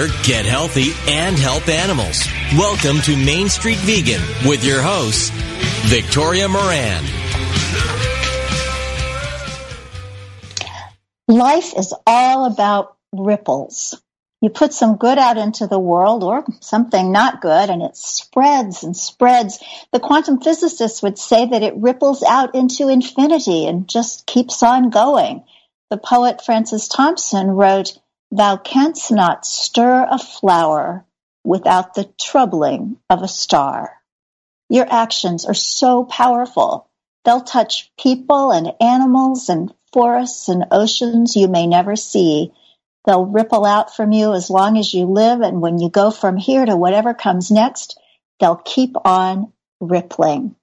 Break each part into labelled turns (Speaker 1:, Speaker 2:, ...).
Speaker 1: Better, get healthy, and help animals. Welcome to Main Street Vegan with your host, Victoria Moran.
Speaker 2: Life is all about ripples. You put some good out into the world or something not good and it spreads and spreads. The quantum physicists would say that it ripples out into infinity and just keeps on going. The poet Francis Thompson wrote, Thou canst not stir a flower without the troubling of a star. Your actions are so powerful. They'll touch people and animals and forests and oceans you may never see. They'll ripple out from you as long as you live, and when you go from here to whatever comes next, they'll keep on rippling.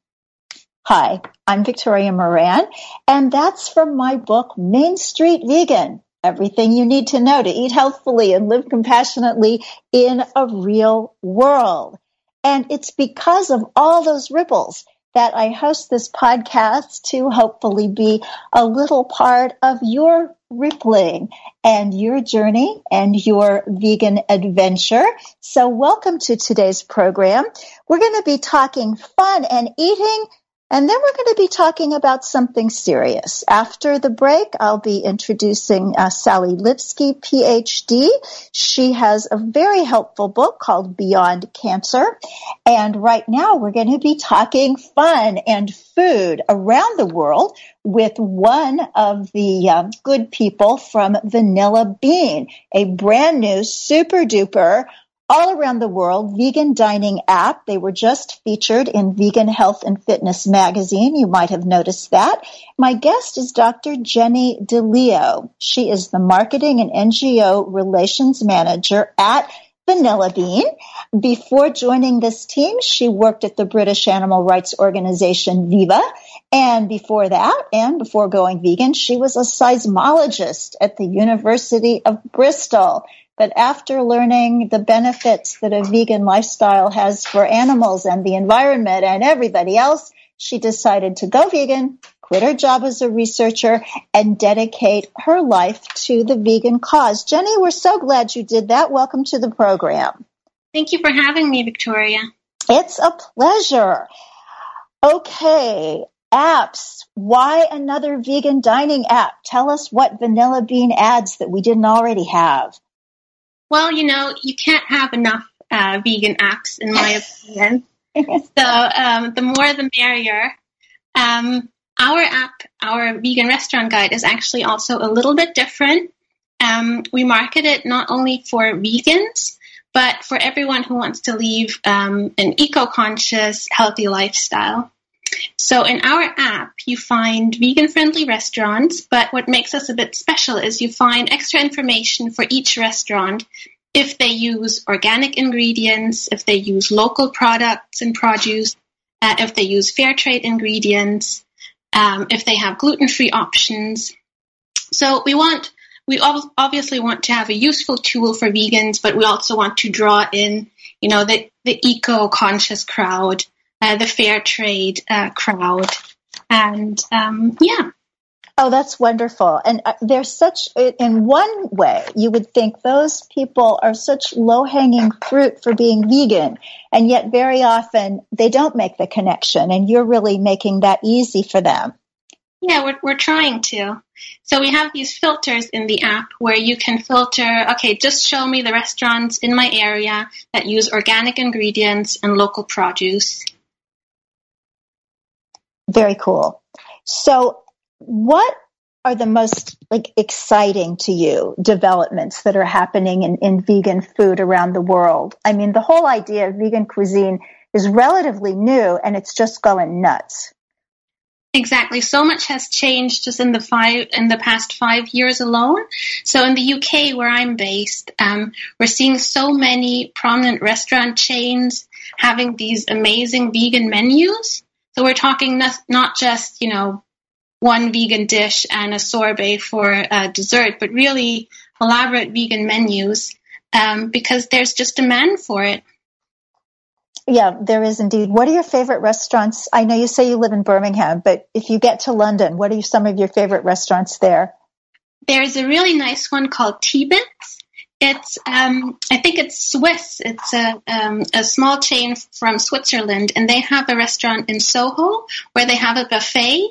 Speaker 2: Hi, I'm Victoria Moran, and that's from my book, Main Street Vegan everything you need to know to eat healthfully and live compassionately in a real world. And it's because of all those ripples that I host this podcast to hopefully be a little part of your rippling and your journey and your vegan adventure. So welcome to today's program. We're going to be talking fun and eating and then we're going to be talking about something serious. After the break, I'll be introducing uh, Sally Lipsky, PhD. She has a very helpful book called Beyond Cancer. And right now we're going to be talking fun and food around the world with one of the um, good people from Vanilla Bean, a brand new super duper all around the world vegan dining app. They were just featured in Vegan Health and Fitness magazine. You might have noticed that. My guest is Dr. Jenny DeLeo. She is the marketing and NGO relations manager at Vanilla Bean. Before joining this team, she worked at the British animal rights organization Viva. And before that, and before going vegan, she was a seismologist at the University of Bristol. But after learning the benefits that a vegan lifestyle has for animals and the environment and everybody else, she decided to go vegan, quit her job as a researcher, and dedicate her life to the vegan cause. Jenny, we're so glad you did that. Welcome to the program.
Speaker 3: Thank you for having me, Victoria.
Speaker 2: It's a pleasure. Okay, apps. Why another vegan dining app? Tell us what Vanilla Bean adds that we didn't already have.
Speaker 3: Well, you know, you can't have enough uh, vegan apps, in my opinion. so um, the more the merrier. Um, our app, our vegan restaurant guide, is actually also a little bit different. Um, we market it not only for vegans, but for everyone who wants to leave um, an eco-conscious, healthy lifestyle. So in our app, you find vegan friendly restaurants, but what makes us a bit special is you find extra information for each restaurant if they use organic ingredients, if they use local products and produce, uh, if they use fair trade ingredients, um, if they have gluten free options. So we want, we obviously want to have a useful tool for vegans, but we also want to draw in, you know, the, the eco conscious crowd the fair trade uh, crowd. And um, yeah.
Speaker 2: Oh, that's wonderful. And uh, there's such, in one way, you would think those people are such low hanging fruit for being vegan. And yet, very often, they don't make the connection. And you're really making that easy for them.
Speaker 3: Yeah, we're, we're trying to. So we have these filters in the app where you can filter, okay, just show me the restaurants in my area that use organic ingredients and local produce.
Speaker 2: Very cool. So what are the most like exciting to you developments that are happening in, in vegan food around the world? I mean, the whole idea of vegan cuisine is relatively new and it's just going nuts.
Speaker 3: Exactly. So much has changed just in the five in the past five years alone. So in the UK, where I'm based, um, we're seeing so many prominent restaurant chains having these amazing vegan menus. So we're talking not, not just you know one vegan dish and a sorbet for uh, dessert, but really elaborate vegan menus um, because there's just demand for it.
Speaker 2: Yeah, there is indeed. What are your favorite restaurants? I know you say you live in Birmingham, but if you get to London, what are some of your favorite restaurants there?
Speaker 3: There's a really nice one called Tibits. It's, um, I think it's Swiss. It's a, um, a small chain from Switzerland, and they have a restaurant in Soho where they have a buffet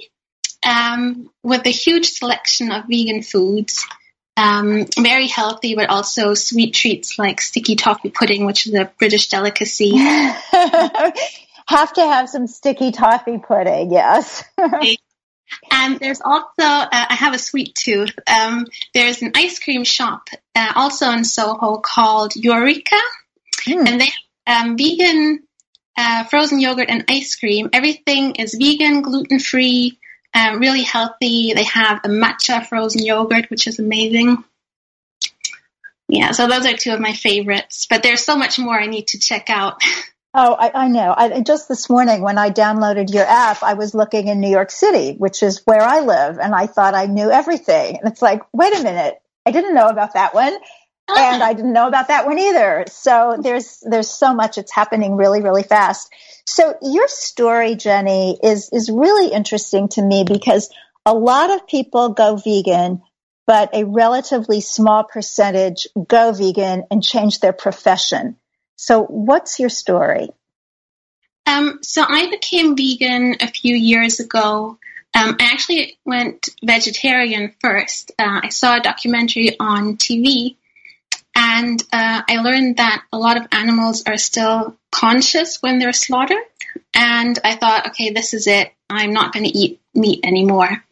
Speaker 3: um, with a huge selection of vegan foods um, very healthy, but also sweet treats like sticky toffee pudding, which is a British delicacy.
Speaker 2: have to have some sticky toffee pudding, yes.
Speaker 3: And there's also, uh, I have a sweet tooth. Um, there's an ice cream shop uh, also in Soho called Yorica, mm. and they have um, vegan uh, frozen yogurt and ice cream. Everything is vegan, gluten free, um, really healthy. They have a matcha frozen yogurt, which is amazing. Yeah, so those are two of my favorites, but there's so much more I need to check out.
Speaker 2: Oh, I, I know. I, just this morning when I downloaded your app, I was looking in New York City, which is where I live, and I thought I knew everything. And it's like, wait a minute, I didn't know about that one and I didn't know about that one either. So there's there's so much it's happening really really fast. So your story, Jenny, is is really interesting to me because a lot of people go vegan, but a relatively small percentage go vegan and change their profession. So what's your story?
Speaker 3: Um, so I became vegan a few years ago. Um, I actually went vegetarian first. Uh, I saw a documentary on TV and uh, I learned that a lot of animals are still conscious when they're slaughtered. And I thought, okay, this is it. I'm not going to eat meat anymore.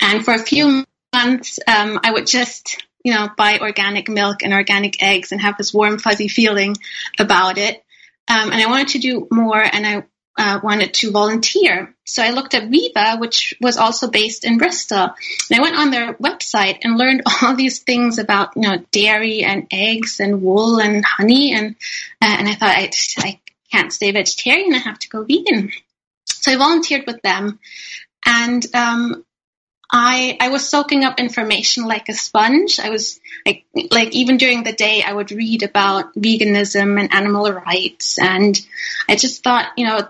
Speaker 3: And for a few months, um, I would just, you know, buy organic milk and organic eggs and have this warm, fuzzy feeling about it. Um, and I wanted to do more, and I uh, wanted to volunteer. So I looked at Viva, which was also based in Bristol. And I went on their website and learned all these things about, you know, dairy and eggs and wool and honey. And, uh, and I thought, I, just, I can't stay vegetarian. I have to go vegan. So I volunteered with them. And um, I I was soaking up information like a sponge. I was like like even during the day I would read about veganism and animal rights and I just thought, you know,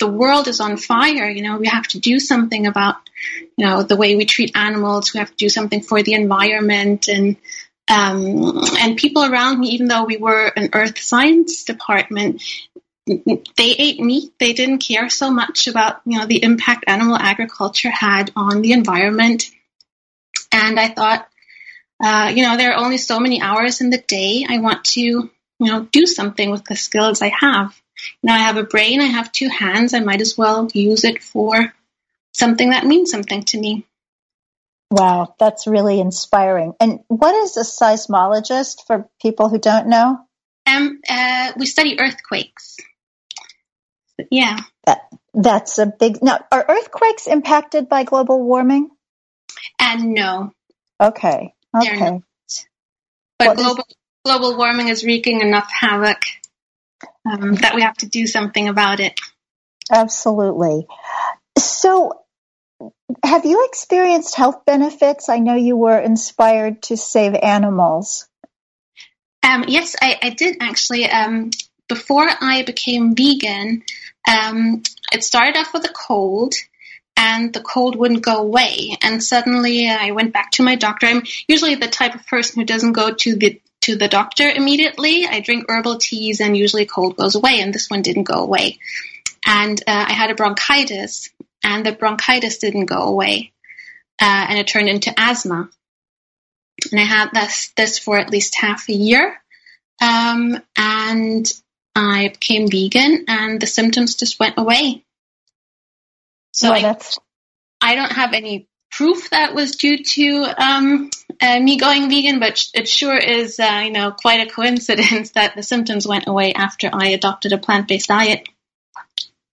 Speaker 3: the world is on fire. You know, we have to do something about, you know, the way we treat animals. We have to do something for the environment and, um, and people around me, even though we were an earth science department, they ate meat. They didn't care so much about, you know, the impact animal agriculture had on the environment. And I thought, uh, you know, there are only so many hours in the day. I want to, you know, do something with the skills I have. Now I have a brain, I have two hands, I might as well use it for something that means something to me.
Speaker 2: Wow, that's really inspiring. And what is a seismologist for people who don't know?
Speaker 3: Um, uh, we study earthquakes. Yeah.
Speaker 2: That, that's a big. Now, are earthquakes impacted by global warming?
Speaker 3: And no.
Speaker 2: Okay. Okay.
Speaker 3: But what global is... global warming is wreaking enough havoc um, that we have to do something about it.
Speaker 2: Absolutely. So, have you experienced health benefits? I know you were inspired to save animals.
Speaker 3: Um, yes, I, I, did actually. Um, before I became vegan, um, it started off with a cold, and the cold wouldn't go away. And suddenly, I went back to my doctor. I'm usually the type of person who doesn't go to the to the doctor immediately. I drink herbal teas and usually cold goes away, and this one didn't go away. And uh, I had a bronchitis, and the bronchitis didn't go away. uh, and it turned into asthma. And I had this this for at least half a year, um, and I became vegan, and the symptoms just went away. So
Speaker 2: well,
Speaker 3: I, I don't have any proof that was due to um, uh, me going vegan, but it sure is, uh, you know, quite a coincidence that the symptoms went away after I adopted a plant-based diet.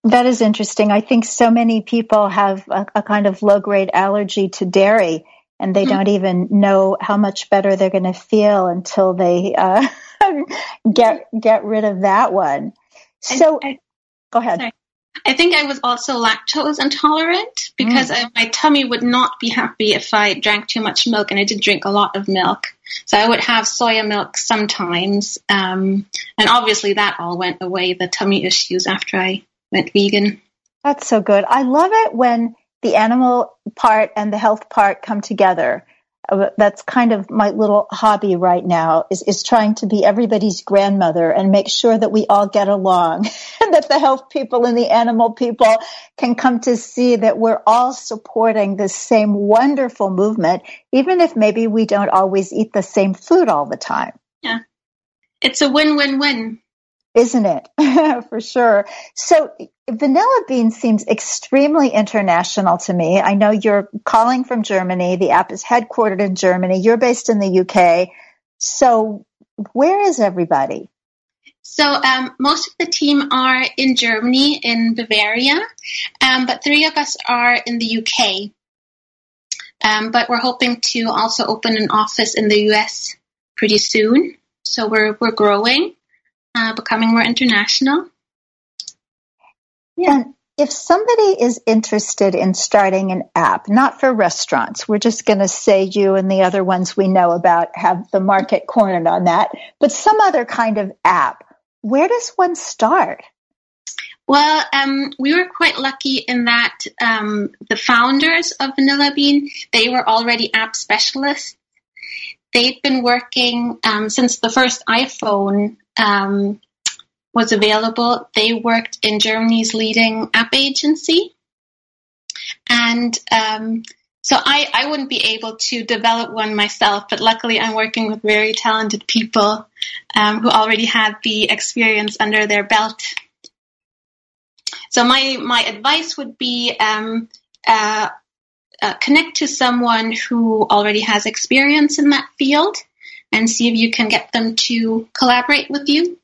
Speaker 2: That is interesting. I think so many people have a, a kind of low-grade allergy to dairy, and they mm-hmm. don't even know how much better they're going to feel until they uh, get get rid of that one. So, I, I, go ahead. Sorry.
Speaker 3: I think I was also lactose intolerant because mm. I, my tummy would not be happy if I drank too much milk, and I did drink a lot of milk. So I would have soya milk sometimes, um, and obviously that all went away. The tummy issues after I went vegan.
Speaker 2: That's so good. I love it when the animal part and the health part come together uh, that's kind of my little hobby right now is, is trying to be everybody's grandmother and make sure that we all get along and that the health people and the animal people can come to see that we're all supporting this same wonderful movement, even if maybe we don't always eat the same food all the time.
Speaker 3: Yeah. It's a win-win-win
Speaker 2: isn't it? For sure. So vanilla bean seems extremely international to me. I know you're calling from Germany. The app is headquartered in Germany. You're based in the UK. So where is everybody?
Speaker 3: So um, most of the team are in Germany, in Bavaria, um, but three of us are in the UK. Um, but we're hoping to also open an office in the US pretty soon. So we're we're growing uh, becoming more international.
Speaker 2: Yeah. And if somebody is interested in starting an app, not for restaurants, we're just going to say you and the other ones we know about have the market cornered on that, but some other kind of app, where does one start?
Speaker 3: Well, um, we were quite lucky in that um, the founders of Vanilla Bean, they were already app specialists. They'd been working um, since the first iPhone um, was available, they worked in Germany's leading app agency. And um, so I, I wouldn't be able to develop one myself, but luckily I'm working with very talented people um, who already had the experience under their belt. So my, my advice would be um, uh, uh, connect to someone who already has experience in that field and see if you can get them to collaborate with you.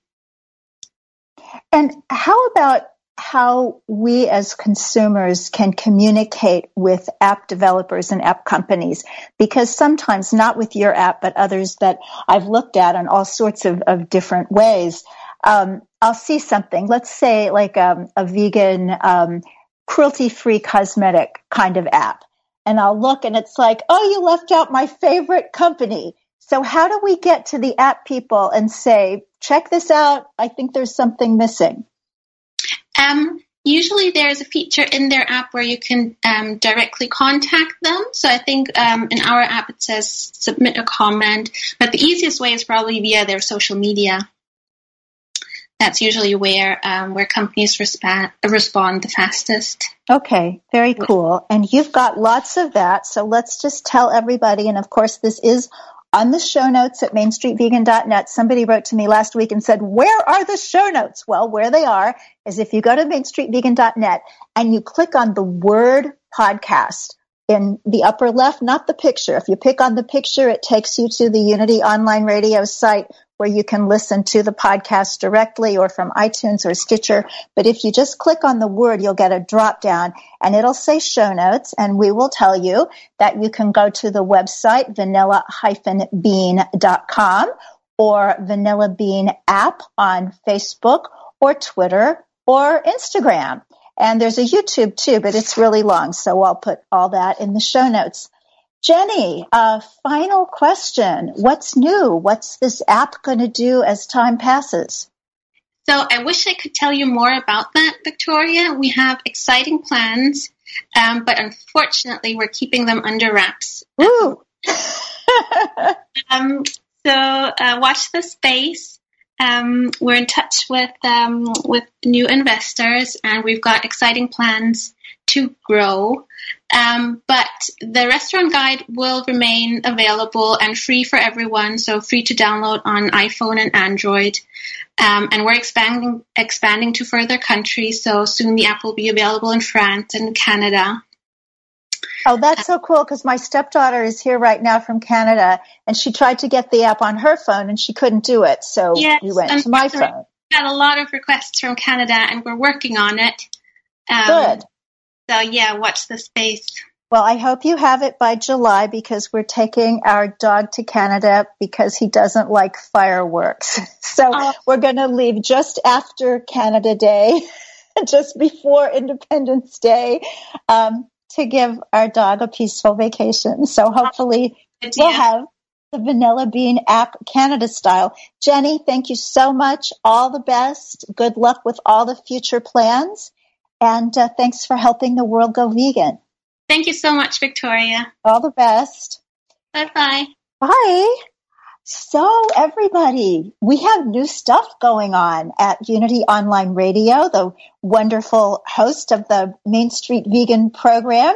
Speaker 2: And how about how we as consumers can communicate with app developers and app companies? Because sometimes not with your app but others that i've looked at in all sorts of, of different ways um, i'll see something. Let's say like um, a vegan um, cruelty free cosmetic kind of app. And i'll look and it's like oh you left out my favorite company. So how do we get to the app people and say, check this out. I think there's something missing.
Speaker 3: Um, usually there's a feature in their app where you can um, directly contact them. So I think um, in our app it says submit a comment, but the easiest way is probably via their social media. That's usually where um, where companies respond respond the fastest.
Speaker 2: Okay, very cool. And you've got lots of that. So let's just tell everybody. And of course, this is on the show notes at mainstreetvegan.net, somebody wrote to me last week and said, where are the show notes? Well, where they are is if you go to mainstreetvegan.net and you click on the word podcast in the upper left, not the picture. If you pick on the picture, it takes you to the Unity online radio site where you can listen to the podcast directly or from iTunes or Stitcher. But if you just click on the word, you'll get a drop down and it'll say show notes. And we will tell you that you can go to the website vanilla-bean.com or Vanilla Bean app on Facebook or Twitter or Instagram. And there's a YouTube too, but it's really long. So I'll put all that in the show notes. Jenny, uh, final question. What's new? What's this app going to do as time passes?
Speaker 3: So I wish I could tell you more about that, Victoria. We have exciting plans, um, but unfortunately, we're keeping them under wraps.
Speaker 2: Woo!
Speaker 3: um, so uh, watch the space. Um, we're in touch with um, with new investors, and we've got exciting plans to grow. Um, but the restaurant guide will remain available and free for everyone, so free to download on iPhone and Android. Um, and we're expanding expanding to further countries, so soon the app will be available in France and Canada.
Speaker 2: Oh, that's so cool because my stepdaughter is here right now from Canada and she tried to get the app on her phone and she couldn't do it. So yes, we went to my phone.
Speaker 3: We got a lot of requests from Canada and we're working on it.
Speaker 2: Um, Good.
Speaker 3: So yeah, watch the space.
Speaker 2: Well, I hope you have it by July because we're taking our dog to Canada because he doesn't like fireworks. So oh. we're going to leave just after Canada Day, just before Independence Day. Um, to give our dog a peaceful vacation. So hopefully we'll have the Vanilla Bean app Canada style. Jenny, thank you so much. All the best. Good luck with all the future plans. And uh, thanks for helping the world go vegan.
Speaker 3: Thank you so much, Victoria.
Speaker 2: All the best.
Speaker 3: Bye-bye.
Speaker 2: Bye. So, everybody, we have new stuff going on at Unity Online Radio, the wonderful host of the Main Street Vegan program.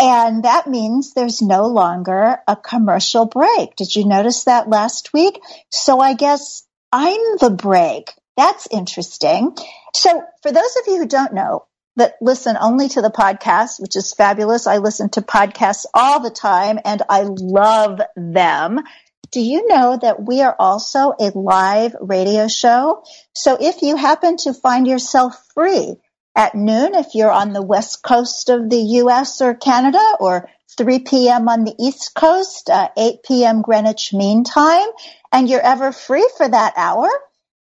Speaker 2: And that means there's no longer a commercial break. Did you notice that last week? So, I guess I'm the break. That's interesting. So, for those of you who don't know, that listen only to the podcast, which is fabulous. I listen to podcasts all the time and I love them. Do you know that we are also a live radio show? So if you happen to find yourself free at noon, if you're on the west coast of the US or Canada, or 3 p.m. on the East Coast, uh, 8 p.m. Greenwich Mean Time, and you're ever free for that hour,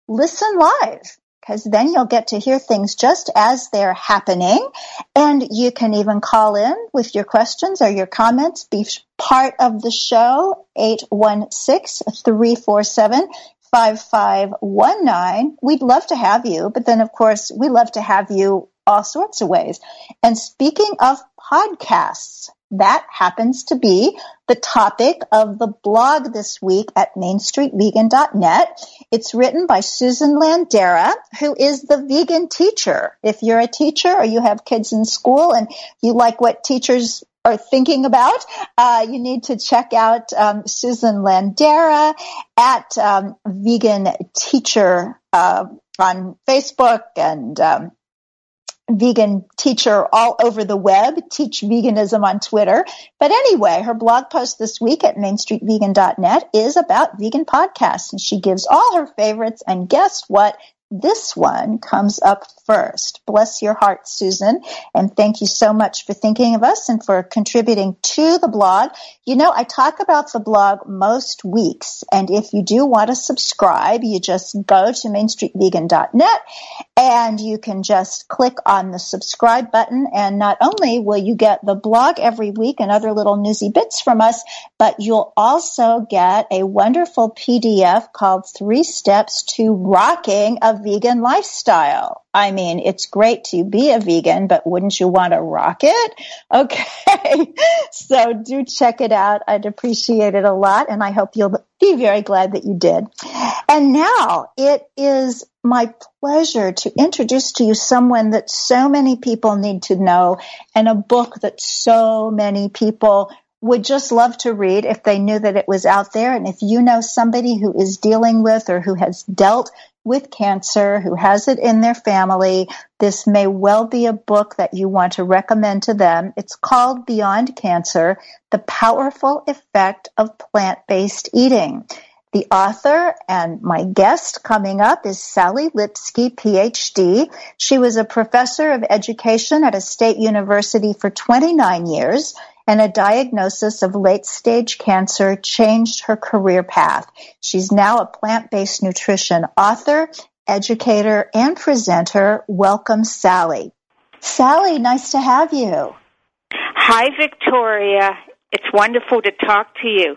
Speaker 2: listen live because then you'll get to hear things just as they're happening. And you can even call in with your questions or your comments, be part of the show, 816-347-5519. We'd love to have you, but then of course we love to have you all sorts of ways. And speaking of podcasts, that happens to be the topic of the blog this week at mainstreetvegan.net. It's written by Susan Landera, who is the vegan teacher. If you're a teacher or you have kids in school and you like what teachers are thinking about, uh, you need to check out um, Susan Landera at um, Vegan Teacher uh, on Facebook and um, vegan teacher all over the web, teach veganism on Twitter. But anyway, her blog post this week at mainstreetvegan.net is about vegan podcasts and she gives all her favorites. And guess what? This one comes up first. Bless your heart, Susan. And thank you so much for thinking of us and for contributing to the blog. You know, I talk about the blog most weeks. And if you do want to subscribe, you just go to mainstreetvegan.net and you can just click on the subscribe button. And not only will you get the blog every week and other little newsy bits from us, but you'll also get a wonderful PDF called Three Steps to Rocking a vegan lifestyle. I mean, it's great to be a vegan, but wouldn't you want to rock it? Okay. so do check it out. I'd appreciate it a lot. And I hope you'll be very glad that you did. And now it is my pleasure to introduce to you someone that so many people need to know and a book that so many people would just love to read if they knew that it was out there. And if you know somebody who is dealing with or who has dealt with cancer, who has it in their family, this may well be a book that you want to recommend to them. It's called Beyond Cancer, The Powerful Effect of Plant-Based Eating. The author and my guest coming up is Sally Lipsky, PhD. She was a professor of education at a state university for 29 years and a diagnosis of late stage cancer changed her career path. She's now a plant-based nutrition author, educator, and presenter. Welcome, Sally. Sally, nice to have you.
Speaker 4: Hi, Victoria. It's wonderful to talk to you.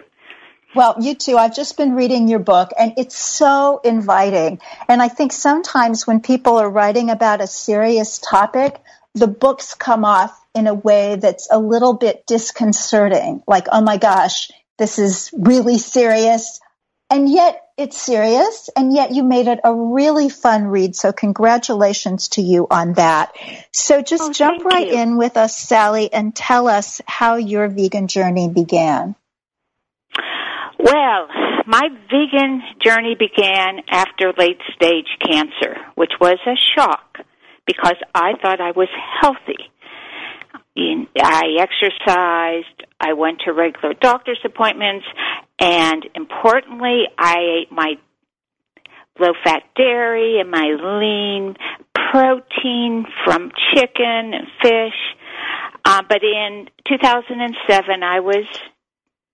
Speaker 2: Well, you too. I've just been reading your book and it's so inviting. And I think sometimes when people are writing about a serious topic, the books come off in a way that's a little bit disconcerting. Like, oh my gosh, this is really serious. And yet it's serious, and yet you made it a really fun read. So congratulations to you on that. So just
Speaker 4: oh,
Speaker 2: jump right
Speaker 4: you.
Speaker 2: in with us, Sally, and tell us how your vegan journey began.
Speaker 4: Well, my vegan journey began after late stage cancer, which was a shock because I thought I was healthy. I exercised, I went to regular doctor's appointments, and importantly, I ate my low fat dairy and my lean protein from chicken and fish. Uh, but in 2007, I was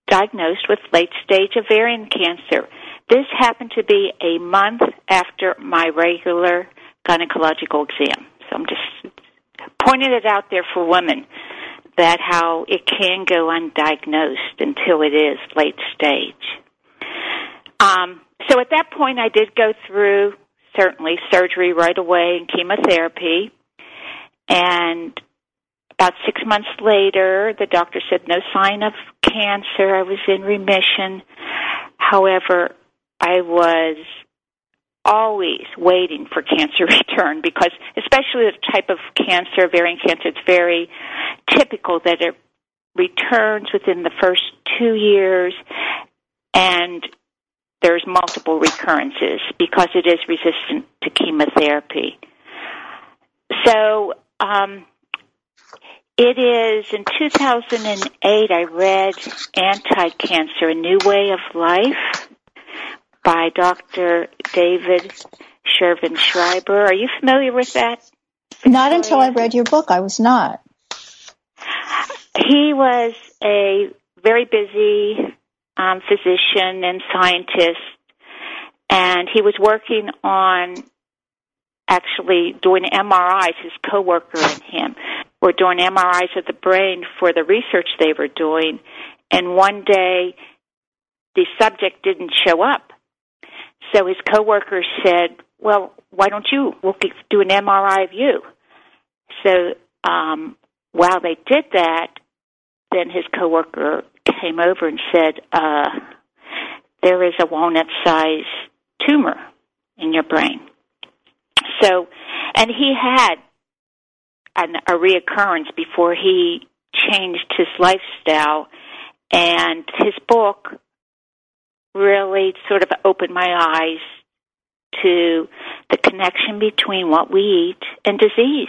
Speaker 4: diagnosed with late stage ovarian cancer. This happened to be a month after my regular gynecological exam. So I'm just pointing it out there for women that how it can go undiagnosed until it is late stage. Um, so at that point, I did go through certainly surgery right away and chemotherapy. And about six months later, the doctor said no sign of cancer. I was in remission. However, I was always waiting for cancer return because especially the type of cancer, ovarian cancer, it's very typical that it returns within the first two years and there's multiple recurrences because it is resistant to chemotherapy. So, um, it is in 2008 I read Anti-Cancer, A New Way of Life by Dr. David Servan-Schreiber. Are you familiar with that?
Speaker 2: Not until I read your book. I was not.
Speaker 4: He was a very busy um, physician and scientist, and he was working on actually doing MRIs. His coworker and him were doing MRIs of the brain for the research they were doing, and one day the subject didn't show up. So his coworker said, "Well, why don't you we'll do an MRI of you?" So um, while they did that, then his coworker came over and said, uh, "There is a walnut-sized tumor in your brain." So, and he had an, a reoccurrence before he changed his lifestyle, and his book really sort of opened my eyes to the connection between what we eat and disease.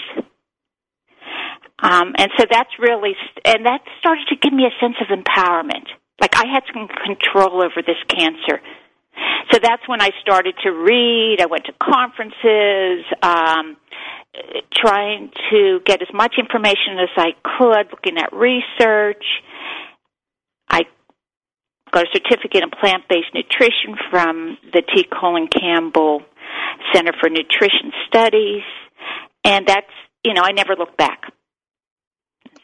Speaker 4: Um, and so that's really, and that started to give me a sense of empowerment. Like I had some control over this cancer. So that's when I started to read. I went to conferences, um, trying to get as much information as I could, looking at research. Got a certificate in plant-based nutrition from the T. Colin Campbell Center for Nutrition Studies, and that's you know I never looked back.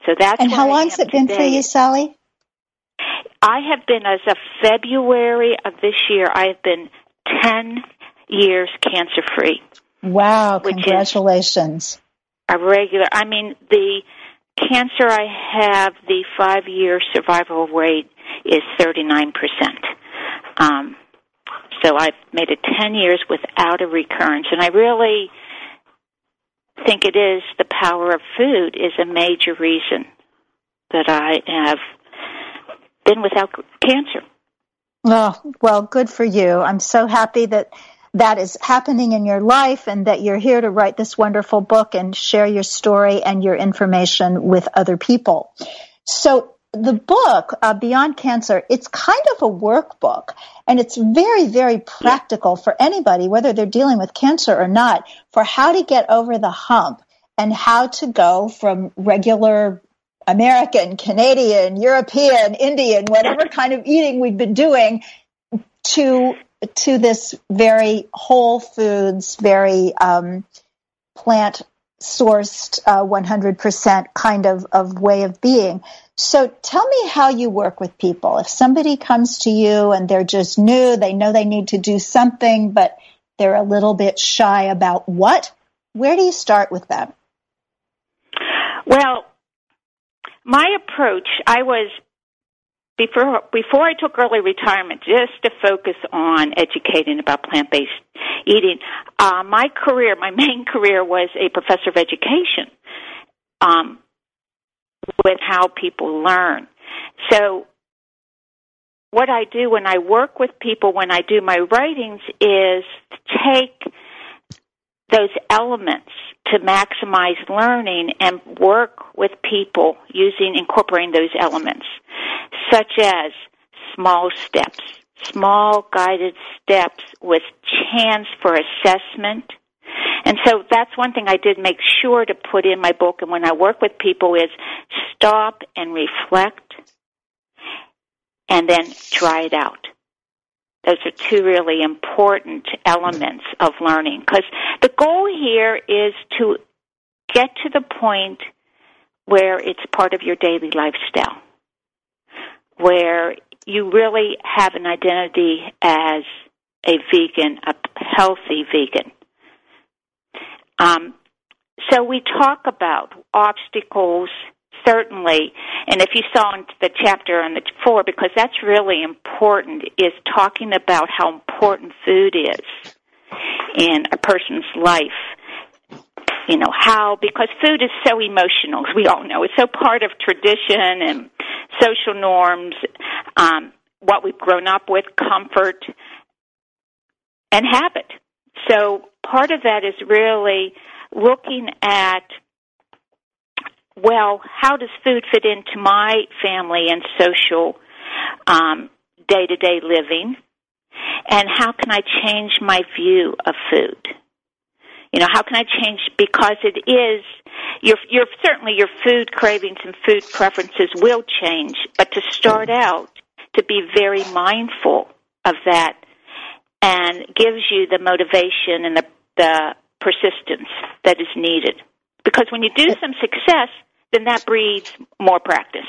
Speaker 4: So that's
Speaker 2: and how long's it been for you, Sally?
Speaker 4: I have been as of February of this year. I have been ten years cancer free.
Speaker 2: Wow! Congratulations.
Speaker 4: A regular. I mean the cancer I have, the five year survival rate is 39%. Um, so I've made it 10 years without a recurrence. And I really think it is the power of food is a major reason that I have been without cancer.
Speaker 2: Oh, well, good for you. I'm so happy that that is happening in your life and that you're here to write this wonderful book and share your story and your information with other people. So the book, uh, Beyond Cancer, it's kind of a workbook and it's very, very practical for anybody, whether they're dealing with cancer or not, for how to get over the hump and how to go from regular American, Canadian, European, Indian, whatever kind of eating we've been doing to to this very whole foods, very um, plant sourced, uh, 100% kind of, of way of being. So tell me how you work with people. If somebody comes to you and they're just new, they know they need to do something, but they're a little bit shy about what, where do you start with them?
Speaker 4: Well, my approach, I was before before I took early retirement, just to focus on educating about plant based eating. Uh, my career, my main career, was a professor of education, um, with how people learn. So, what I do when I work with people, when I do my writings, is take those elements to maximize learning and work with people using incorporating those elements, such as small steps, small guided steps with chance for assessment. And so that's one thing I did make sure to put in my book and when I work with people is stop and reflect and then try it out. Those are two really important elements of learning because the goal here is to get to the point where it's part of your daily lifestyle, where you really have an identity as a vegan, a healthy vegan. Um, so we talk about obstacles certainly, and if you saw in the chapter on the four, because that's really important, is talking about how important food is in a person's life. You know, how, because food is so emotional, we all know. It's so part of tradition and social norms, um, what we've grown up with, comfort, and habit. So part of that is really looking at well, how does food fit into my family and social day to day living? And how can I change my view of food? You know, how can I change because it is your your certainly your food cravings and food preferences will change, but to start out to be very mindful of that and gives you the motivation and the the persistence that is needed. Because when you do some success, then that breeds more practice.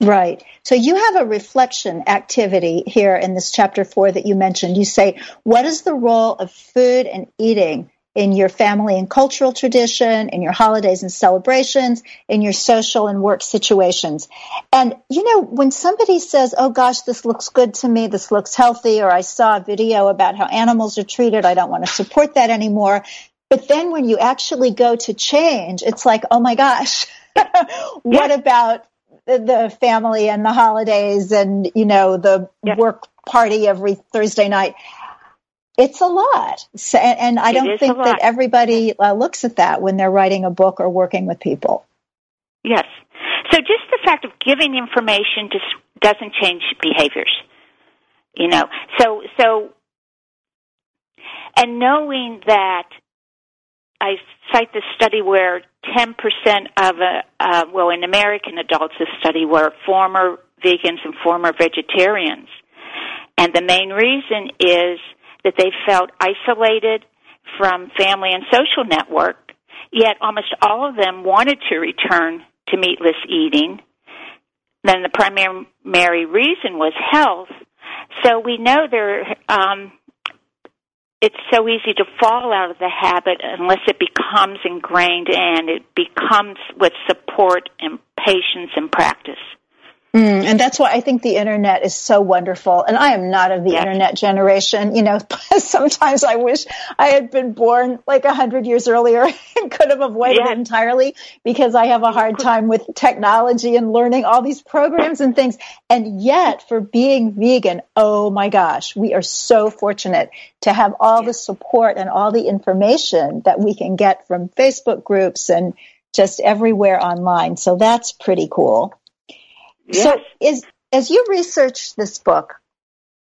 Speaker 2: Right. So you have a reflection activity here in this chapter four that you mentioned. You say, what is the role of food and eating in your family and cultural tradition, in your holidays and celebrations, in your social and work situations? And, you know, when somebody says, oh gosh, this looks good to me, this looks healthy, or I saw a video about how animals are treated, I don't want to support that anymore. But then when you actually go to change, it's like, oh my gosh, what about the family and the holidays and you know the work party every Thursday night? It's a lot, so, and I don't think that everybody uh, looks at that when they're writing a book or working with people.
Speaker 4: Yes. So just the fact of giving information just doesn't change behaviors. You know, so so and knowing that I cite this study where 10% of, a, uh, well, in American adults, this study were former vegans and former vegetarians. And the main reason is that they felt isolated from family and social network, yet almost all of them wanted to return to meatless eating. Then the primary reason was health. So we know there um, it's so easy to fall out of the habit unless it becomes ingrained and it becomes with support and patience and practice.
Speaker 2: Mm, and that's why I think the internet is so wonderful. And I am not of the yes. internet generation. You know, sometimes I wish I had been born like a hundred years earlier and could have avoided yes. it entirely because I have a hard time with technology and learning all these programs and things. And yet for being vegan, oh my gosh, we are so fortunate to have all yes. the support and all the information that we can get from Facebook groups and just everywhere online. So that's pretty cool. Yes. So, is as you researched this book,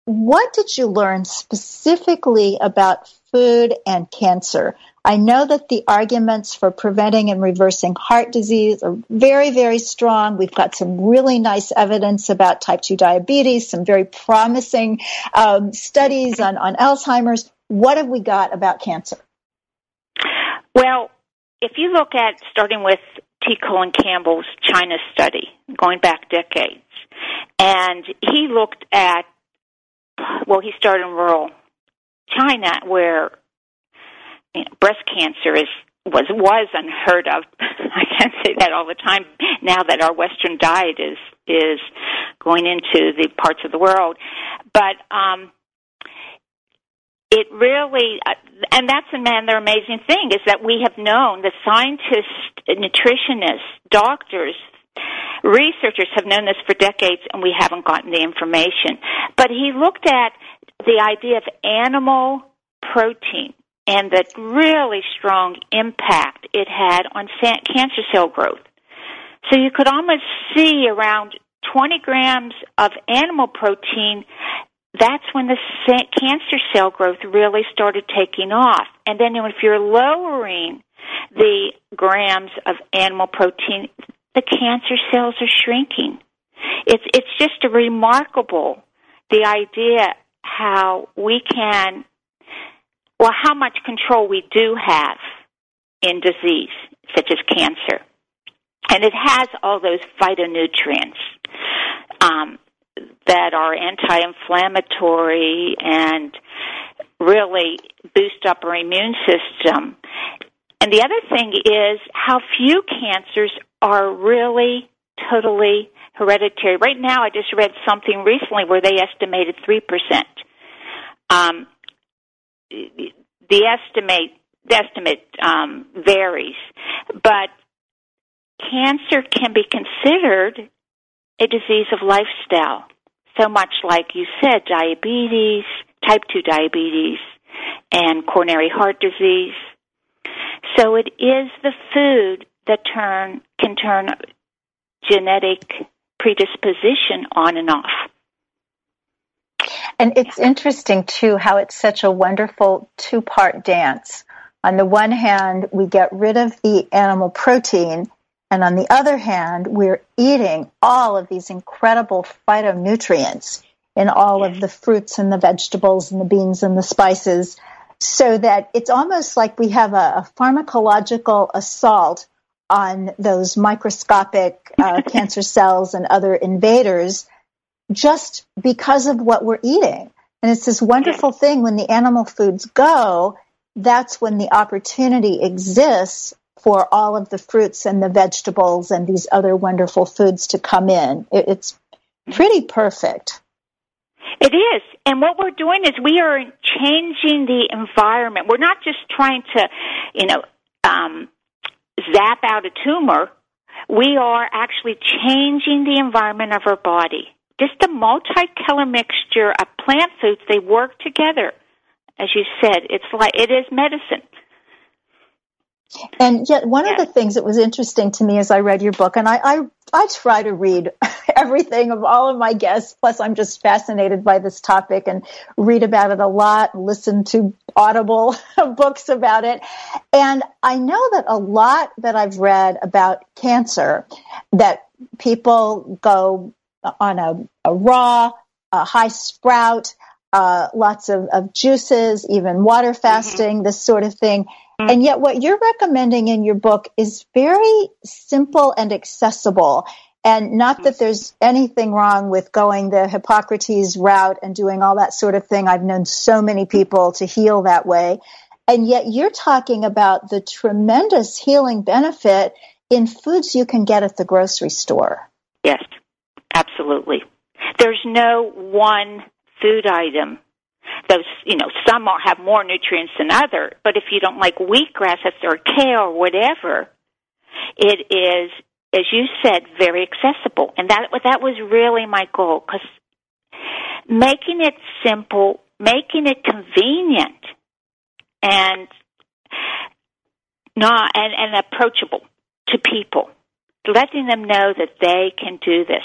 Speaker 2: what did you learn specifically about food and cancer? I know that the arguments for preventing and reversing heart disease are very, very strong. We've got some really nice evidence about type 2 diabetes, some very promising um, studies on, on Alzheimer's. What have we got about cancer?
Speaker 4: Well, if you look at starting with T. Colin Campbell's China study going back decades. And he looked at, well, he started in rural China where you know, breast cancer is was was unheard of. I can't say that all the time now that our Western diet is is going into the parts of the world. But um, it really, uh, and that's another amazing thing is that we have known the scientists, nutritionists, doctors, researchers have known this for decades, and we haven't gotten the information. But he looked at the idea of animal protein and the really strong impact it had on cancer cell growth. So you could almost see around 20 grams of animal protein. That's when the cancer cell growth really started taking off. And then if you're lowering the grams of animal protein, the cancer cells are shrinking. It's it's just a remarkable the idea how we can well how much control we do have in disease such as cancer. And it has all those phytonutrients um, that are anti-inflammatory and really boost up our immune system. And the other thing is how few cancers are really totally hereditary. Right now, I just read something recently where they estimated 3%. Um, the estimate the estimate um, varies, but cancer can be considered a disease of lifestyle. So much like you said, diabetes, type 2 diabetes, and coronary heart disease. So it is the food that turn can turn genetic predisposition on and off.
Speaker 2: And it's interesting too how it's such a wonderful two part dance. On the one hand, we get rid of the animal protein, and on the other hand, we're eating all of these incredible phytonutrients in all of the fruits and the vegetables and the beans and the spices, so that it's almost like we have a, a pharmacological assault on those microscopic uh, cancer cells and other invaders just because of what we're eating. And it's this wonderful thing when the animal foods go, that's when the opportunity exists for all of the fruits and the vegetables and these other wonderful foods to come in. It's pretty perfect.
Speaker 4: It is. And what we're doing is we are changing the environment. We're not just trying to, you know, um, zap out a tumor, we are actually changing the environment of our body. Just a multicolor mixture of plant foods, they work together. As you said, it's like it is medicine.
Speaker 2: And yet, one yeah. of the things that was interesting to me as I read your book, and I, I, I try to read everything of all of my guests. Plus, I'm just fascinated by this topic and read about it a lot, listen to audible books about it. And I know that a lot that I've read about cancer, that people go on a, a raw, a high sprout, uh, lots of, of juices, even water mm-hmm. fasting, mm-hmm. this sort of thing. Mm-hmm. And yet, what you're recommending in your book is very simple and accessible. And not that there's anything wrong with going the Hippocrates route and doing all that sort of thing. I've known so many people to heal that way. And yet, you're talking about the tremendous healing benefit in foods you can get at the grocery store.
Speaker 4: Yes, absolutely. There's no one food item those you know some are, have more nutrients than other but if you don't like wheatgrass or kale or whatever it is as you said very accessible. And that that was really my goal because making it simple making it convenient and not and, and approachable to people letting them know that they can do this.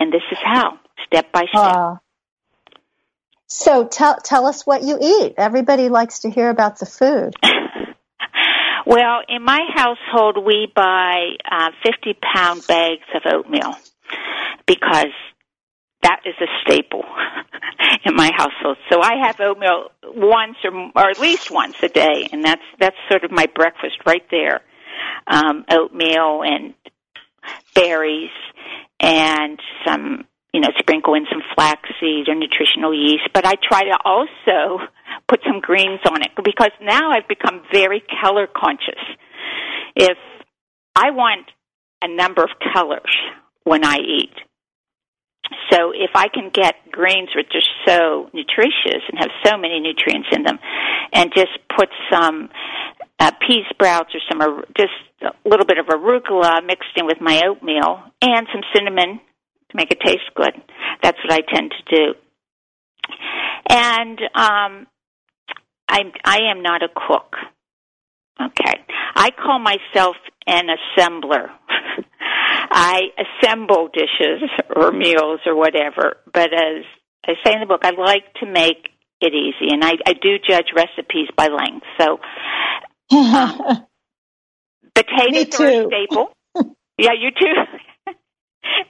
Speaker 4: And this is how step by step. Uh,
Speaker 2: so tell tell us what you eat. Everybody likes to hear about the food.
Speaker 4: well, in my household, we buy uh, fifty pound bags of oatmeal because that is a staple in my household. So I have oatmeal once or, or at least once a day, and that's that's sort of my breakfast right there. Um, oatmeal and berries and some you know, sprinkle in some flaxseed or nutritional yeast, but I try to also put some greens on it because now I've become very color conscious. If I want a number of colors when I eat. So if I can get greens which are so nutritious and have so many nutrients in them, and just put some uh, pea sprouts or some just a little bit of arugula mixed in with my oatmeal and some cinnamon to make it taste good. That's what I tend to do. And um, I I am not a cook. Okay, I call myself an assembler. I assemble dishes or meals or whatever, but as I say in the book, I like to make it easy, and I, I do judge recipes by length. So, um, potatoes are a staple. yeah, you too.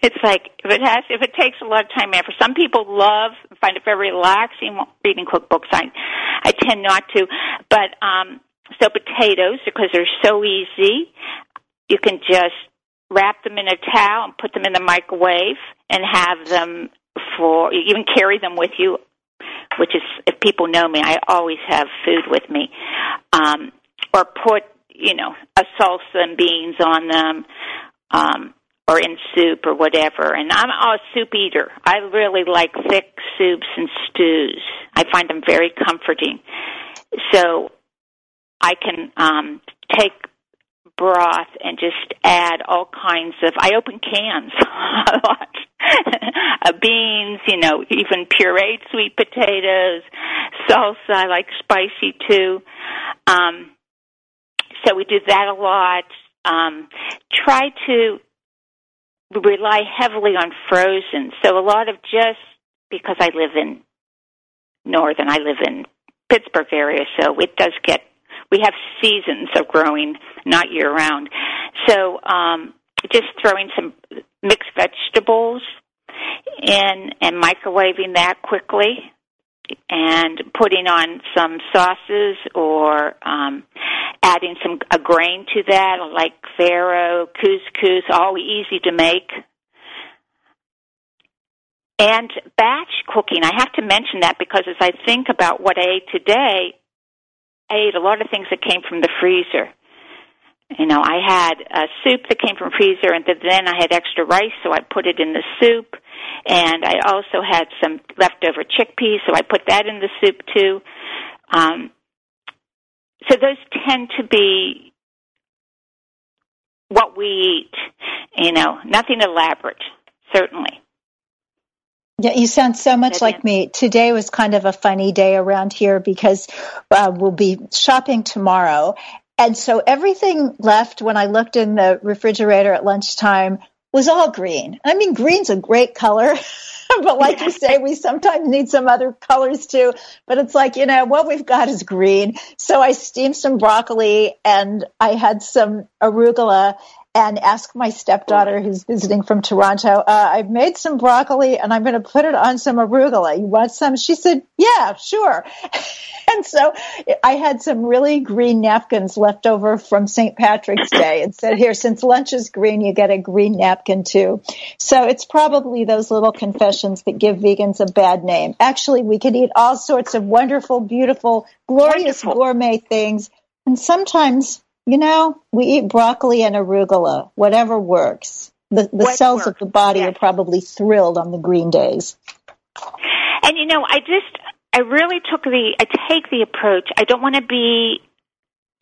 Speaker 4: it's like if it has, if it takes a lot of time. For some people, love find it very relaxing reading cookbooks. I, I tend not to, but um, so potatoes because they're so easy. You can just wrap them in a towel and put them in the microwave and have them for you even carry them with you which is if people know me i always have food with me um or put you know a salsa and beans on them um or in soup or whatever and i'm a soup eater i really like thick soups and stews i find them very comforting so i can um take broth and just add all kinds of I open cans a lot. uh, beans, you know, even pureed sweet potatoes, salsa, I like spicy too. Um so we do that a lot. Um try to rely heavily on frozen. So a lot of just because I live in northern, I live in Pittsburgh area, so it does get we have seasons of growing, not year round. So um, just throwing some mixed vegetables in and microwaving that quickly and putting on some sauces or um, adding some a grain to that, like farro, couscous, all easy to make. And batch cooking, I have to mention that because as I think about what I ate today, I ate a lot of things that came from the freezer. You know, I had a soup that came from freezer, and then I had extra rice, so I put it in the soup. And I also had some leftover chickpeas, so I put that in the soup too. Um, so those tend to be what we eat. You know, nothing elaborate, certainly.
Speaker 2: Yeah, you sound so much like me. Today was kind of a funny day around here because uh, we'll be shopping tomorrow. And so everything left when I looked in the refrigerator at lunchtime was all green. I mean, green's a great color. but like you say, we sometimes need some other colors too. But it's like, you know, what we've got is green. So I steamed some broccoli and I had some arugula and ask my stepdaughter who's visiting from Toronto, uh, I've made some broccoli and I'm going to put it on some arugula. You want some? She said, yeah, sure. and so I had some really green napkins left over from St. Patrick's Day and said, here, since lunch is green, you get a green napkin too. So it's probably those little confessions that give vegans a bad name. Actually, we can eat all sorts of wonderful, beautiful, glorious wonderful. gourmet things. And sometimes you know, we eat broccoli and arugula, whatever works. The, the what cells works? of the body yes. are probably thrilled on the green days.
Speaker 4: And you know, I just, I really took the, I take the approach. I don't want to be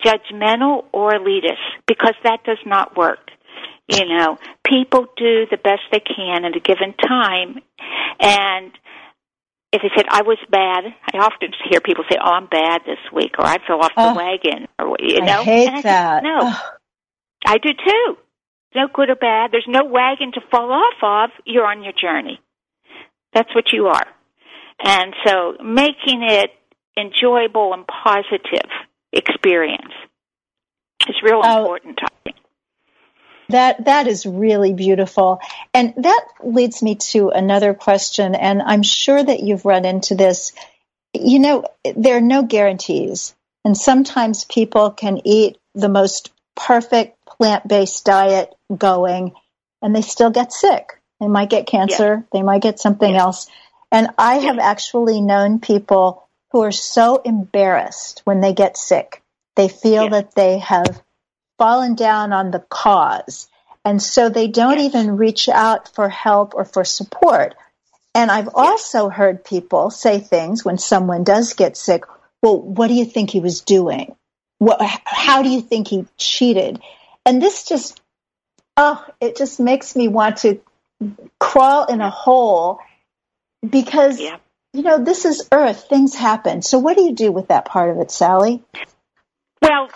Speaker 4: judgmental or elitist because that does not work. You know, people do the best they can at a given time, and if they said I was bad, I often hear people say, "Oh, I'm bad this week," or "I fell off the oh, wagon," or you know.
Speaker 2: I hate I that.
Speaker 4: no, oh. I do too. No good or bad. There's no wagon to fall off of. You're on your journey. That's what you are, and so making it enjoyable and positive experience is real oh. important.
Speaker 2: That that is really beautiful. And that leads me to another question and I'm sure that you've run into this. You know, there are no guarantees. And sometimes people can eat the most perfect plant-based diet going and they still get sick. They might get cancer, they might get something else. And I have actually known people who are so embarrassed when they get sick. They feel that they have fallen down on the cause. And so they don't
Speaker 4: Yes.
Speaker 2: even reach out for help or for support. And I've also heard people say things when someone does get sick. Well, what do you think he was doing? What, how do you think he cheated? And this just, oh, it just makes me want to crawl in a hole because,
Speaker 4: Yeah.
Speaker 2: you know, this is Earth. Things happen. So what do you do with that part of it, Sally?
Speaker 4: Well,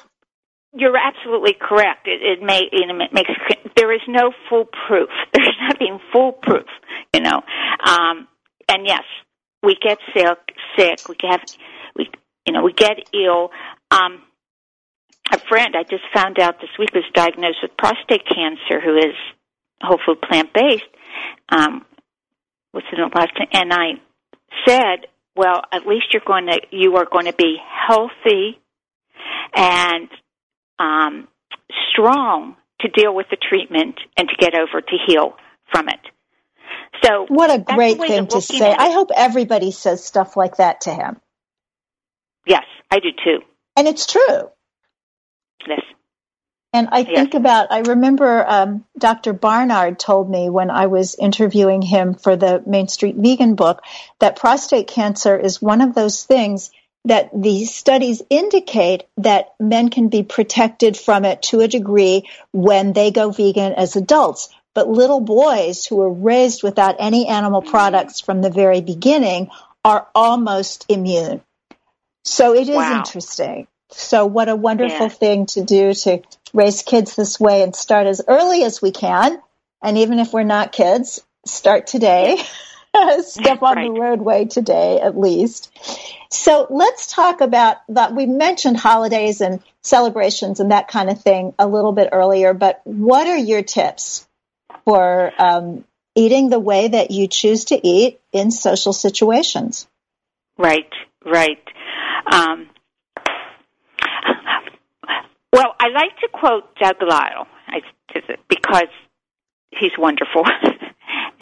Speaker 4: you're absolutely correct. It, it may you know, it makes there is no foolproof. There's nothing foolproof, you know. Um, and yes, we get sick. Sick. We have we you know we get ill. Um, a friend I just found out this week was diagnosed with prostate cancer, who is whole food plant based. Um, what's in the last? And I said, well, at least you're going to you are going to be healthy and um, strong to deal with the treatment and to get over to heal from it. So
Speaker 2: What a great thing to say. I hope everybody says stuff like that to him.
Speaker 4: yes, I do too.
Speaker 2: And it's true.
Speaker 4: Yes.
Speaker 2: And I
Speaker 4: Yes.
Speaker 2: think about, I remember um, Dr. Barnard told me when I was interviewing him for the Main Street Vegan book that prostate cancer is one of those things that the studies indicate that men can be protected from it to a degree when they go vegan as adults. But little boys who are raised without any animal mm-hmm. products from the very beginning are almost immune. So it is
Speaker 4: Wow.
Speaker 2: interesting. So what a wonderful
Speaker 4: Yeah.
Speaker 2: thing to do to raise kids this way and start as early as we can. And even if we're not kids, start today. Step on the roadway today, at least. So let's talk about that. We mentioned holidays and celebrations and that kind of thing a little bit earlier, but what are your tips for um, eating the way that you choose to eat in social situations?
Speaker 4: Right, right. Um, well, I like to quote Doug Lisle because he's wonderful,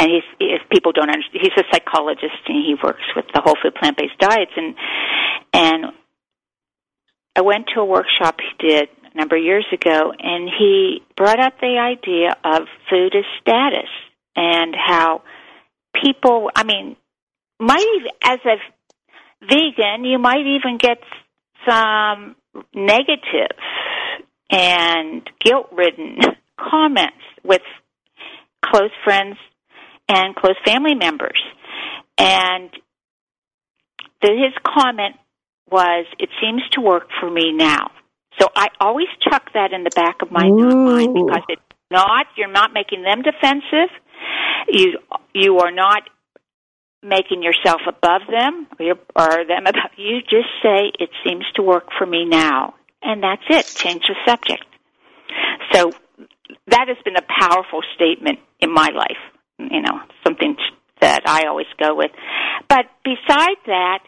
Speaker 4: and he's if people don't understand, he's a psychologist and he works with the whole food plant based diets, and and I went to a workshop he did a number of years ago, and he brought up the idea of food as status and how people, I mean, might even, as a vegan, you might even get some negative and guilt ridden comments with close friends and close family members. And the, his comment was, It seems to work for me now. So I always chuck that in the back of my mind because it's not, you're not making them defensive. You, you are not making yourself above them or, or them above you. Just say, it seems to work for me now. And that's it. Change the subject. So that has been a powerful statement in my life. You know, something that I always go with. But beside that,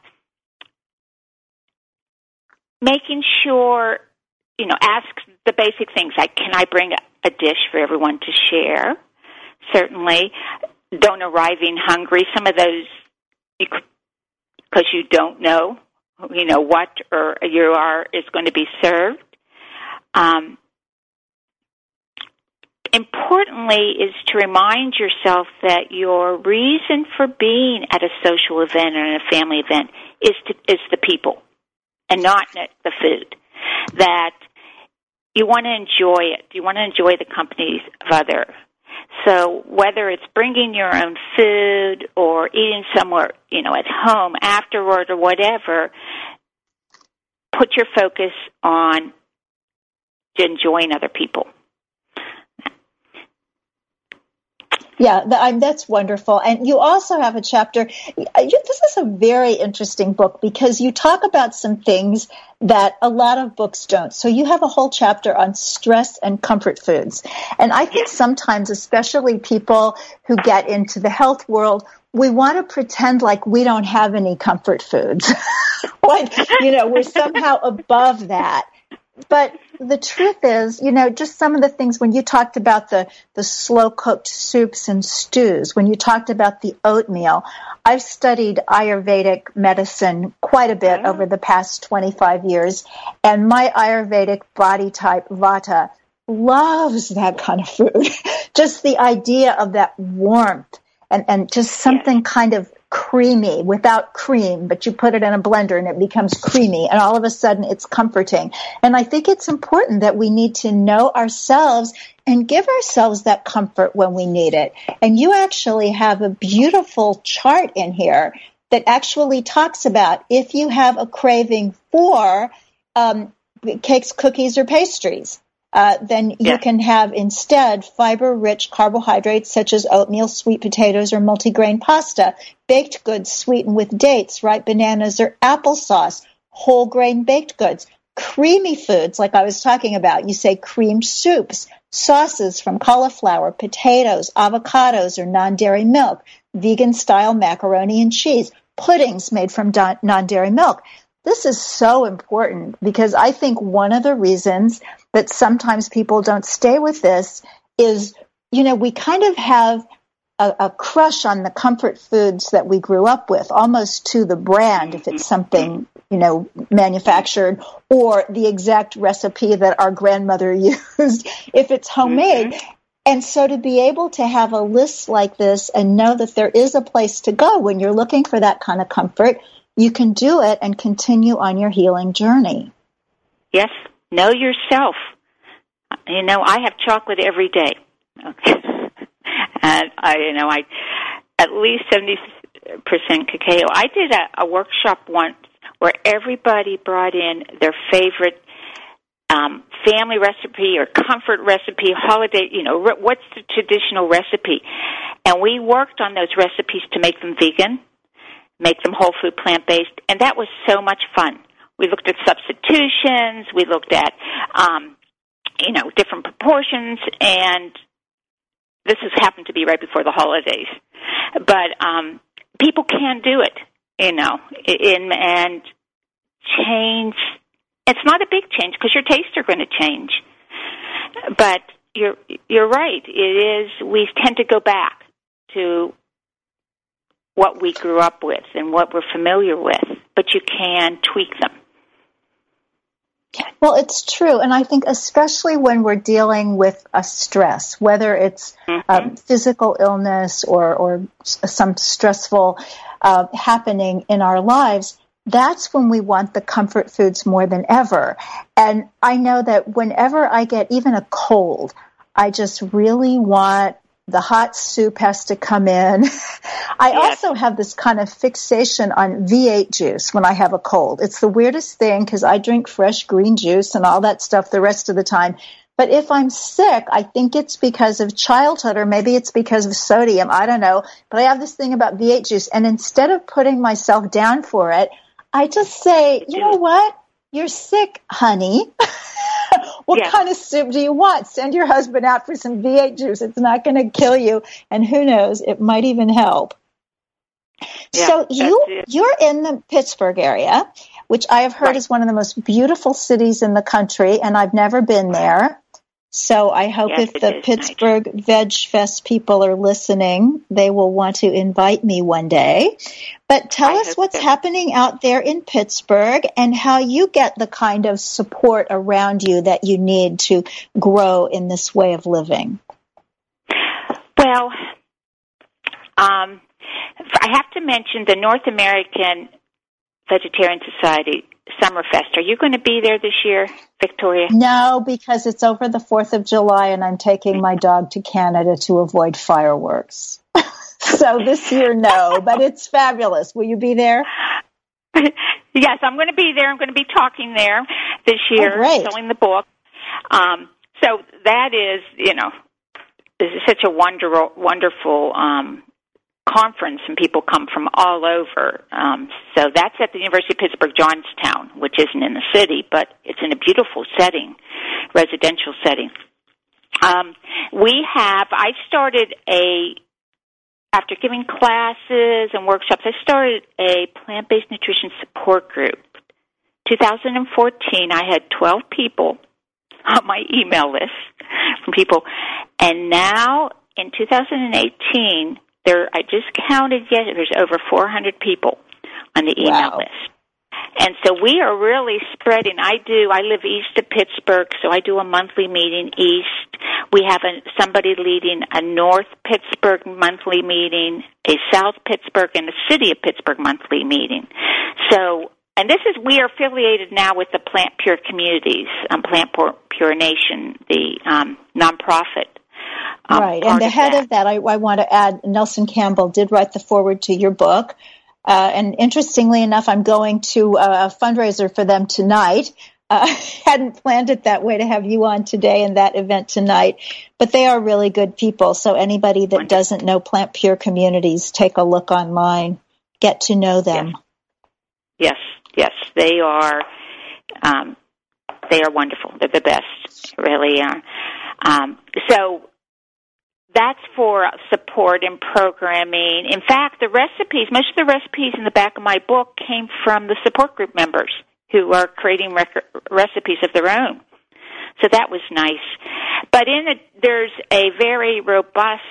Speaker 4: making sure, you know, ask the basic things like, can I bring a, dish for everyone to share? Certainly. Don't arrive in hungry. Some of those, because you don't know, you know, what or you are is going to be served. Um, importantly is to remind yourself that your reason for being at a social event or a family event is to, is the people and not the food. That you want to enjoy it. You want to enjoy the company of other. So whether it's bringing your own food or eating somewhere, you know, at home afterward or whatever, put your focus on enjoying other people.
Speaker 2: Yeah, that's wonderful. And you also have a chapter. This is a very interesting book because you talk about some things that a lot of books don't. So you have a whole chapter on stress and comfort foods. And I think sometimes, especially people who get into the health world, we want to pretend like we don't have any comfort foods. like, you know, we're somehow above that. But the truth is, you know, just some of the things when you talked about the, the slow cooked soups and stews, when you talked about the oatmeal, I've studied Ayurvedic medicine quite a bit
Speaker 4: Oh.
Speaker 2: over the past 25 years, and my Ayurvedic body type, Vata, loves that kind of food. just the idea of that warmth and, and just something kind of creamy without cream, but you put it in a blender and it becomes creamy and all of a sudden it's comforting. And I think it's important that we need to know ourselves and give ourselves that comfort when we need it. And you actually have a beautiful chart in here that actually talks about if you have a craving for um, cakes, cookies, or pastries. Uh, then you yeah. can have instead fiber-rich carbohydrates such as oatmeal, sweet potatoes, or multigrain pasta, baked goods sweetened with dates, ripe bananas, or applesauce, whole grain baked goods, creamy foods like I was talking about. You say creamed soups, sauces from cauliflower, potatoes, avocados, or non-dairy milk, vegan style macaroni and cheese, puddings made from non-dairy milk. This is so important because I think one of the reasons that sometimes people don't stay with this is, you know, we kind of have a, a, crush on the comfort foods that we grew up with, almost to the brand, if it's something, you know, manufactured, or the exact recipe that our grandmother used, if it's homemade. Mm-hmm. And so to be able to have a list like this and know that there is a place to go when you're looking for that kind of comfort, you can do it and continue on your healing journey.
Speaker 4: Yes, know yourself. You know, I have chocolate every day. Okay. and I, you know, I at least 70% cacao. I did a, a workshop once where everybody brought in their favorite um, family recipe or comfort recipe, holiday, you know, what's the traditional recipe? And we worked on those recipes to make them vegan make them whole food plant based, and that was so much fun. We looked at substitutions, we looked at um, you know different proportions, and this has happened to be right before the holidays. But um, people can do it, you know, in and change. It's not a big change because your tastes are going to change, but you're you're right. It is. We tend to go back to what we grew up with and what we're familiar with, but you can tweak them.
Speaker 2: Well, it's true. And I think especially when we're dealing with a stress, whether it's mm-hmm. um, physical illness or, or some stressful uh, happening in our lives, that's when we want the comfort foods more than ever. And I know that whenever I get even a cold, I just really want the hot soup has to come in. I yes. also have this kind of fixation on V8 juice when I have a cold. It's the weirdest thing because I drink fresh green juice and all that stuff the rest of the time. But if I'm sick, I think it's because of childhood or maybe it's because of sodium. I don't know. But I have this thing about V8 juice. And instead of putting myself down for it, I just say, you know what? You're sick, honey. what kind of soup do you want? Send your husband out for some V8 juice. It's not going to kill you. And who knows, it might even help. Yeah, so you you're in the Pittsburgh area, which I have heard right. is one of the most beautiful cities in the country, and I've never been there. So I hope yes, if the Pittsburgh nice. Veg Fest people are listening, they will want to invite me one day. But tell I us what's so. happening out there in Pittsburgh and how you get the kind of support around you that you need to grow in this way of living.
Speaker 4: Well, um, I have to mention the North American Vegetarian Society Summerfest. Are you going to be there this year, Victoria?
Speaker 2: No, because it's over the 4th of July and I'm taking my dog to Canada to avoid fireworks. so this year, no, but it's fabulous. Will you be there?
Speaker 4: yes, I'm going to be there. I'm going to be talking there this year,
Speaker 2: oh,
Speaker 4: selling the book. Um, so that is, you know, this is such a wonderful, wonderful um, conference and people come from all over. Um, so that's at the University of Pittsburgh Johnstown, which isn't in the city, but it's in a beautiful setting, residential setting. Um, we have, I started a, after giving classes and workshops, I started a plant-based nutrition support group. 2014, I had 12 people on my email list from people, and now in 2018, there I just counted yet there's over 400 people on the email
Speaker 2: wow.
Speaker 4: list. And so we are really spreading. I do, I live east of Pittsburgh, so I do a monthly meeting east. We have a, somebody leading a North Pittsburgh monthly meeting, a South Pittsburgh and a City of Pittsburgh monthly meeting. So, and this is, we are affiliated now with the Plant Pure Communities, um, Plant Pure Nation, the um, nonprofit
Speaker 2: um, right, and the head
Speaker 4: that.
Speaker 2: of that, I, I, want to add, Nelson Campbell did write the foreword to your book. Uh, and interestingly enough, I'm going to a fundraiser for them tonight. Uh, hadn't planned it that way to have you on today and that event tonight, but they are really good people. So anybody that doesn't know Plant Pure Communities, take a look online, get to know them.
Speaker 4: Yes, yes, yes they are. Um, they are wonderful. They're the best, really are. Um, so that's for support and programming. In fact, the recipes, most of the recipes in the back of my book came from the support group members who are creating rec- recipes of their own. So that was nice. But in a, there's a very robust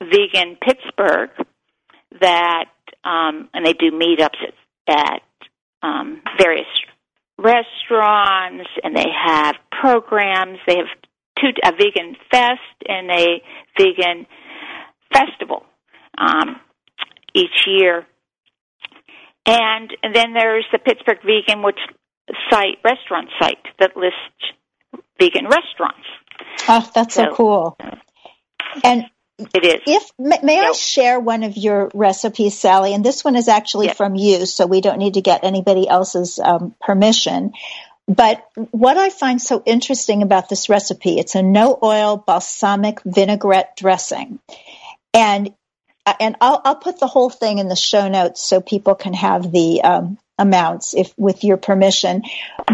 Speaker 4: vegan Pittsburgh that, um, and they do meetups at, at um, various restaurants, and they have programs. They have two a vegan fest and a vegan festival um, each year. And, then there's the Pittsburgh Vegan which site restaurant site that lists vegan restaurants.
Speaker 2: Oh, that's so, so cool. And
Speaker 4: it is.
Speaker 2: If may I share one of your recipes, Sally? And this one is actually from you, so we don't need to get anybody else's um, permission. But what I find so interesting about this recipe, it's a no oil balsamic vinaigrette dressing. And and I'll, I'll put the whole thing in the show notes so people can have the um, amounts if with your permission.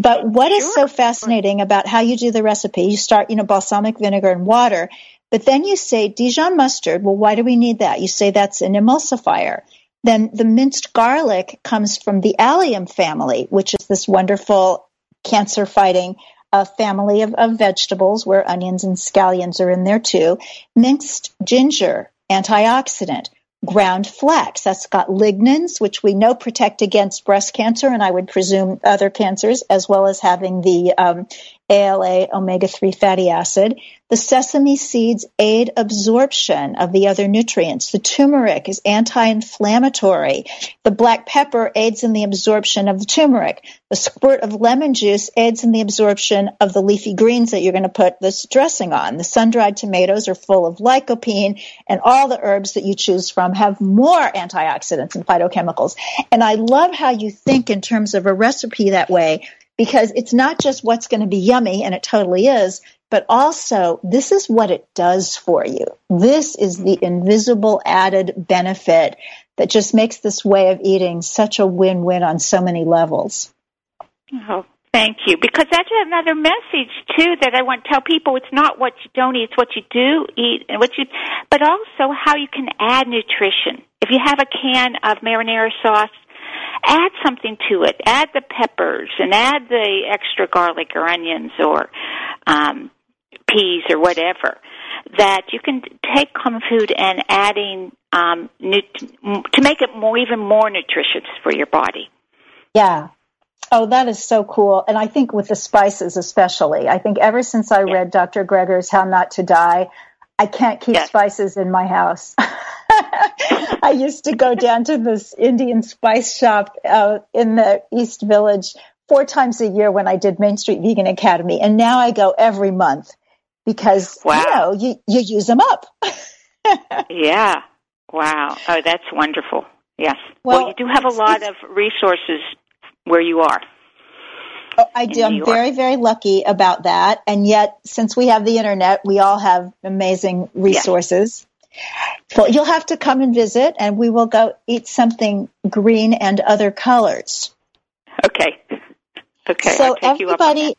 Speaker 2: But what sure. is so fascinating about how you do the recipe? You start, you know, balsamic vinegar and water, but then you say Dijon mustard. Well, why do we need that? You say that's an emulsifier. Then the minced garlic comes from the allium family, which is this wonderful cancer fighting a family of, of vegetables where onions and scallions are in there too. Minced ginger, antioxidant. Ground flax, that's got lignans, which we know protect against breast cancer and I would presume other cancers, as well as having the um, ALA omega 3 fatty acid. The sesame seeds aid absorption of the other nutrients. The turmeric is anti-inflammatory. The black pepper aids in the absorption of the turmeric. The squirt of lemon juice aids in the absorption of the leafy greens that you're going to put this dressing on. The sun-dried tomatoes are full of lycopene and all the herbs that you choose from have more antioxidants and phytochemicals. And I love how you think in terms of a recipe that way because it's not just what's going to be yummy, and it totally is, but also this is what it does for you. This is the invisible added benefit that just makes this way of eating such a win-win on so many levels.
Speaker 4: Oh, thank you. Because that's another message too that I want to tell people. It's not what you don't eat; it's what you do eat, and what you, but also how you can add nutrition. If you have a can of marinara sauce, add something to it. Add the peppers and add the extra garlic or onions or um, peas or whatever. That you can take common food and adding um, nut- to make it more, even more nutritious for your body.
Speaker 2: Yeah. Oh, that is so cool. And I think with the spices, especially, I think ever since I yeah. read Dr. Greger's How Not to Die, I can't keep yes. spices in my house. I used to go down to this Indian spice shop uh, in the East Village four times a year when I did Main Street Vegan Academy, and now I go every month because wow. you know you you use them up.
Speaker 4: yeah. Wow. Oh, that's wonderful. Yes. Well, well you do have a lot of resources where you are.
Speaker 2: Oh, I do. I'm very, very lucky about that. And yet, since we have the internet, we all have amazing resources. Well, you'll have to come and visit, and we will go eat something green and other colors.
Speaker 4: Okay. Okay.
Speaker 2: So, everybody,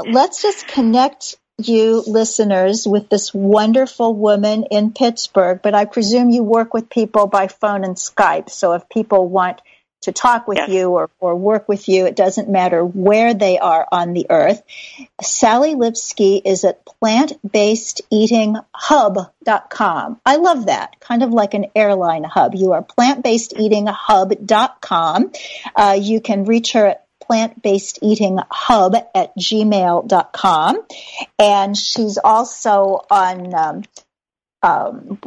Speaker 2: let's just connect you listeners with this wonderful woman in Pittsburgh, but I presume you work with people by phone and Skype. So, if people want to talk with
Speaker 4: Yes.
Speaker 2: you or, or work with you. It doesn't matter where they are on the earth. Sally Lipsky is at plantbasedeatinghub.com. I love that. Kind of like an airline hub. You are plantbasedeatinghub.com. Uh, you can reach her at plantbasedeatinghub at gmail.com. And she's also on um, um,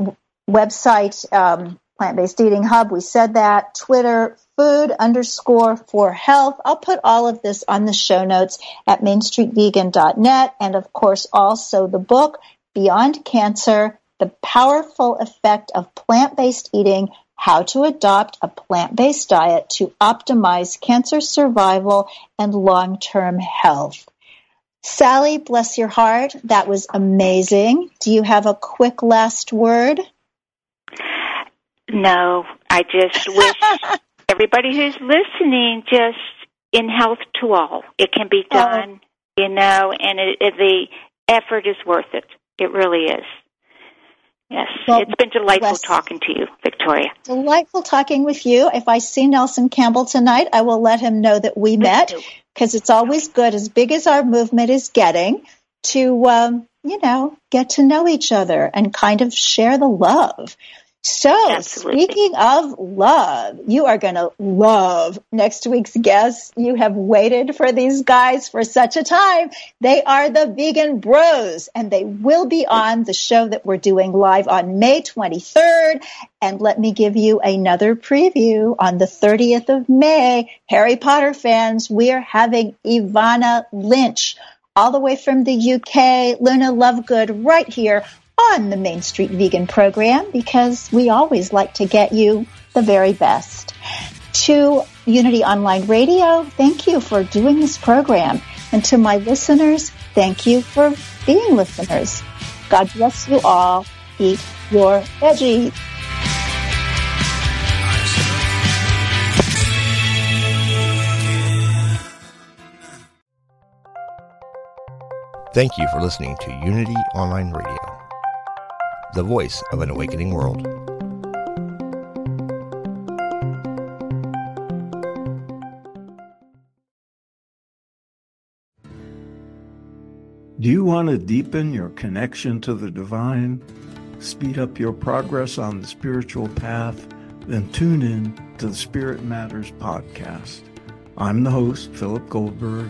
Speaker 2: website um, Plant Based Eating Hub. We said that. Twitter, food underscore for health. I'll put all of this on the show notes at mainstreetvegan.net. And of course, also the book, Beyond Cancer, The Powerful Effect of Plant-Based Eating, How to Adopt a Plant-Based Diet to Optimize Cancer Survival and Long-Term Health. Sally, bless your heart. That was amazing. Do you have a quick last word?
Speaker 4: No, I just wish everybody who's listening just in health to all. It can be
Speaker 2: Oh.
Speaker 4: done, you know, and it, it, the effort is worth it. It really is. Yes,
Speaker 2: Well,
Speaker 4: it's been delightful talking to you, Victoria.
Speaker 2: Delightful talking with you. If I see Nelson Campbell tonight, I will let him know that we met because it's always good, as big as our movement is getting, to, um, you know, get to know each other and kind of share the love. So,
Speaker 4: Absolutely.
Speaker 2: speaking of love, you are going to love next week's guests. You have waited for these guys for such a time. They are the Vegan Bros, and they will be on the show that we're doing live on May 23rd. And let me give you another preview on the 30th of May. Harry Potter fans, we are having Evanna Lynch all the way from the UK, Luna Lovegood right here on the Main Street Vegan program because we always like to get you the very best. To Unity Online Radio, thank you for doing this program. And to my listeners, thank you for being listeners. God bless you all. Eat your veggies.
Speaker 5: Thank you for listening to Unity Online Radio, the voice of an awakening world.
Speaker 6: Do you want to deepen your connection to the divine? Speed up your progress on the spiritual path? Then tune in to the Spirit Matters podcast. I'm the host, Philip Goldberg,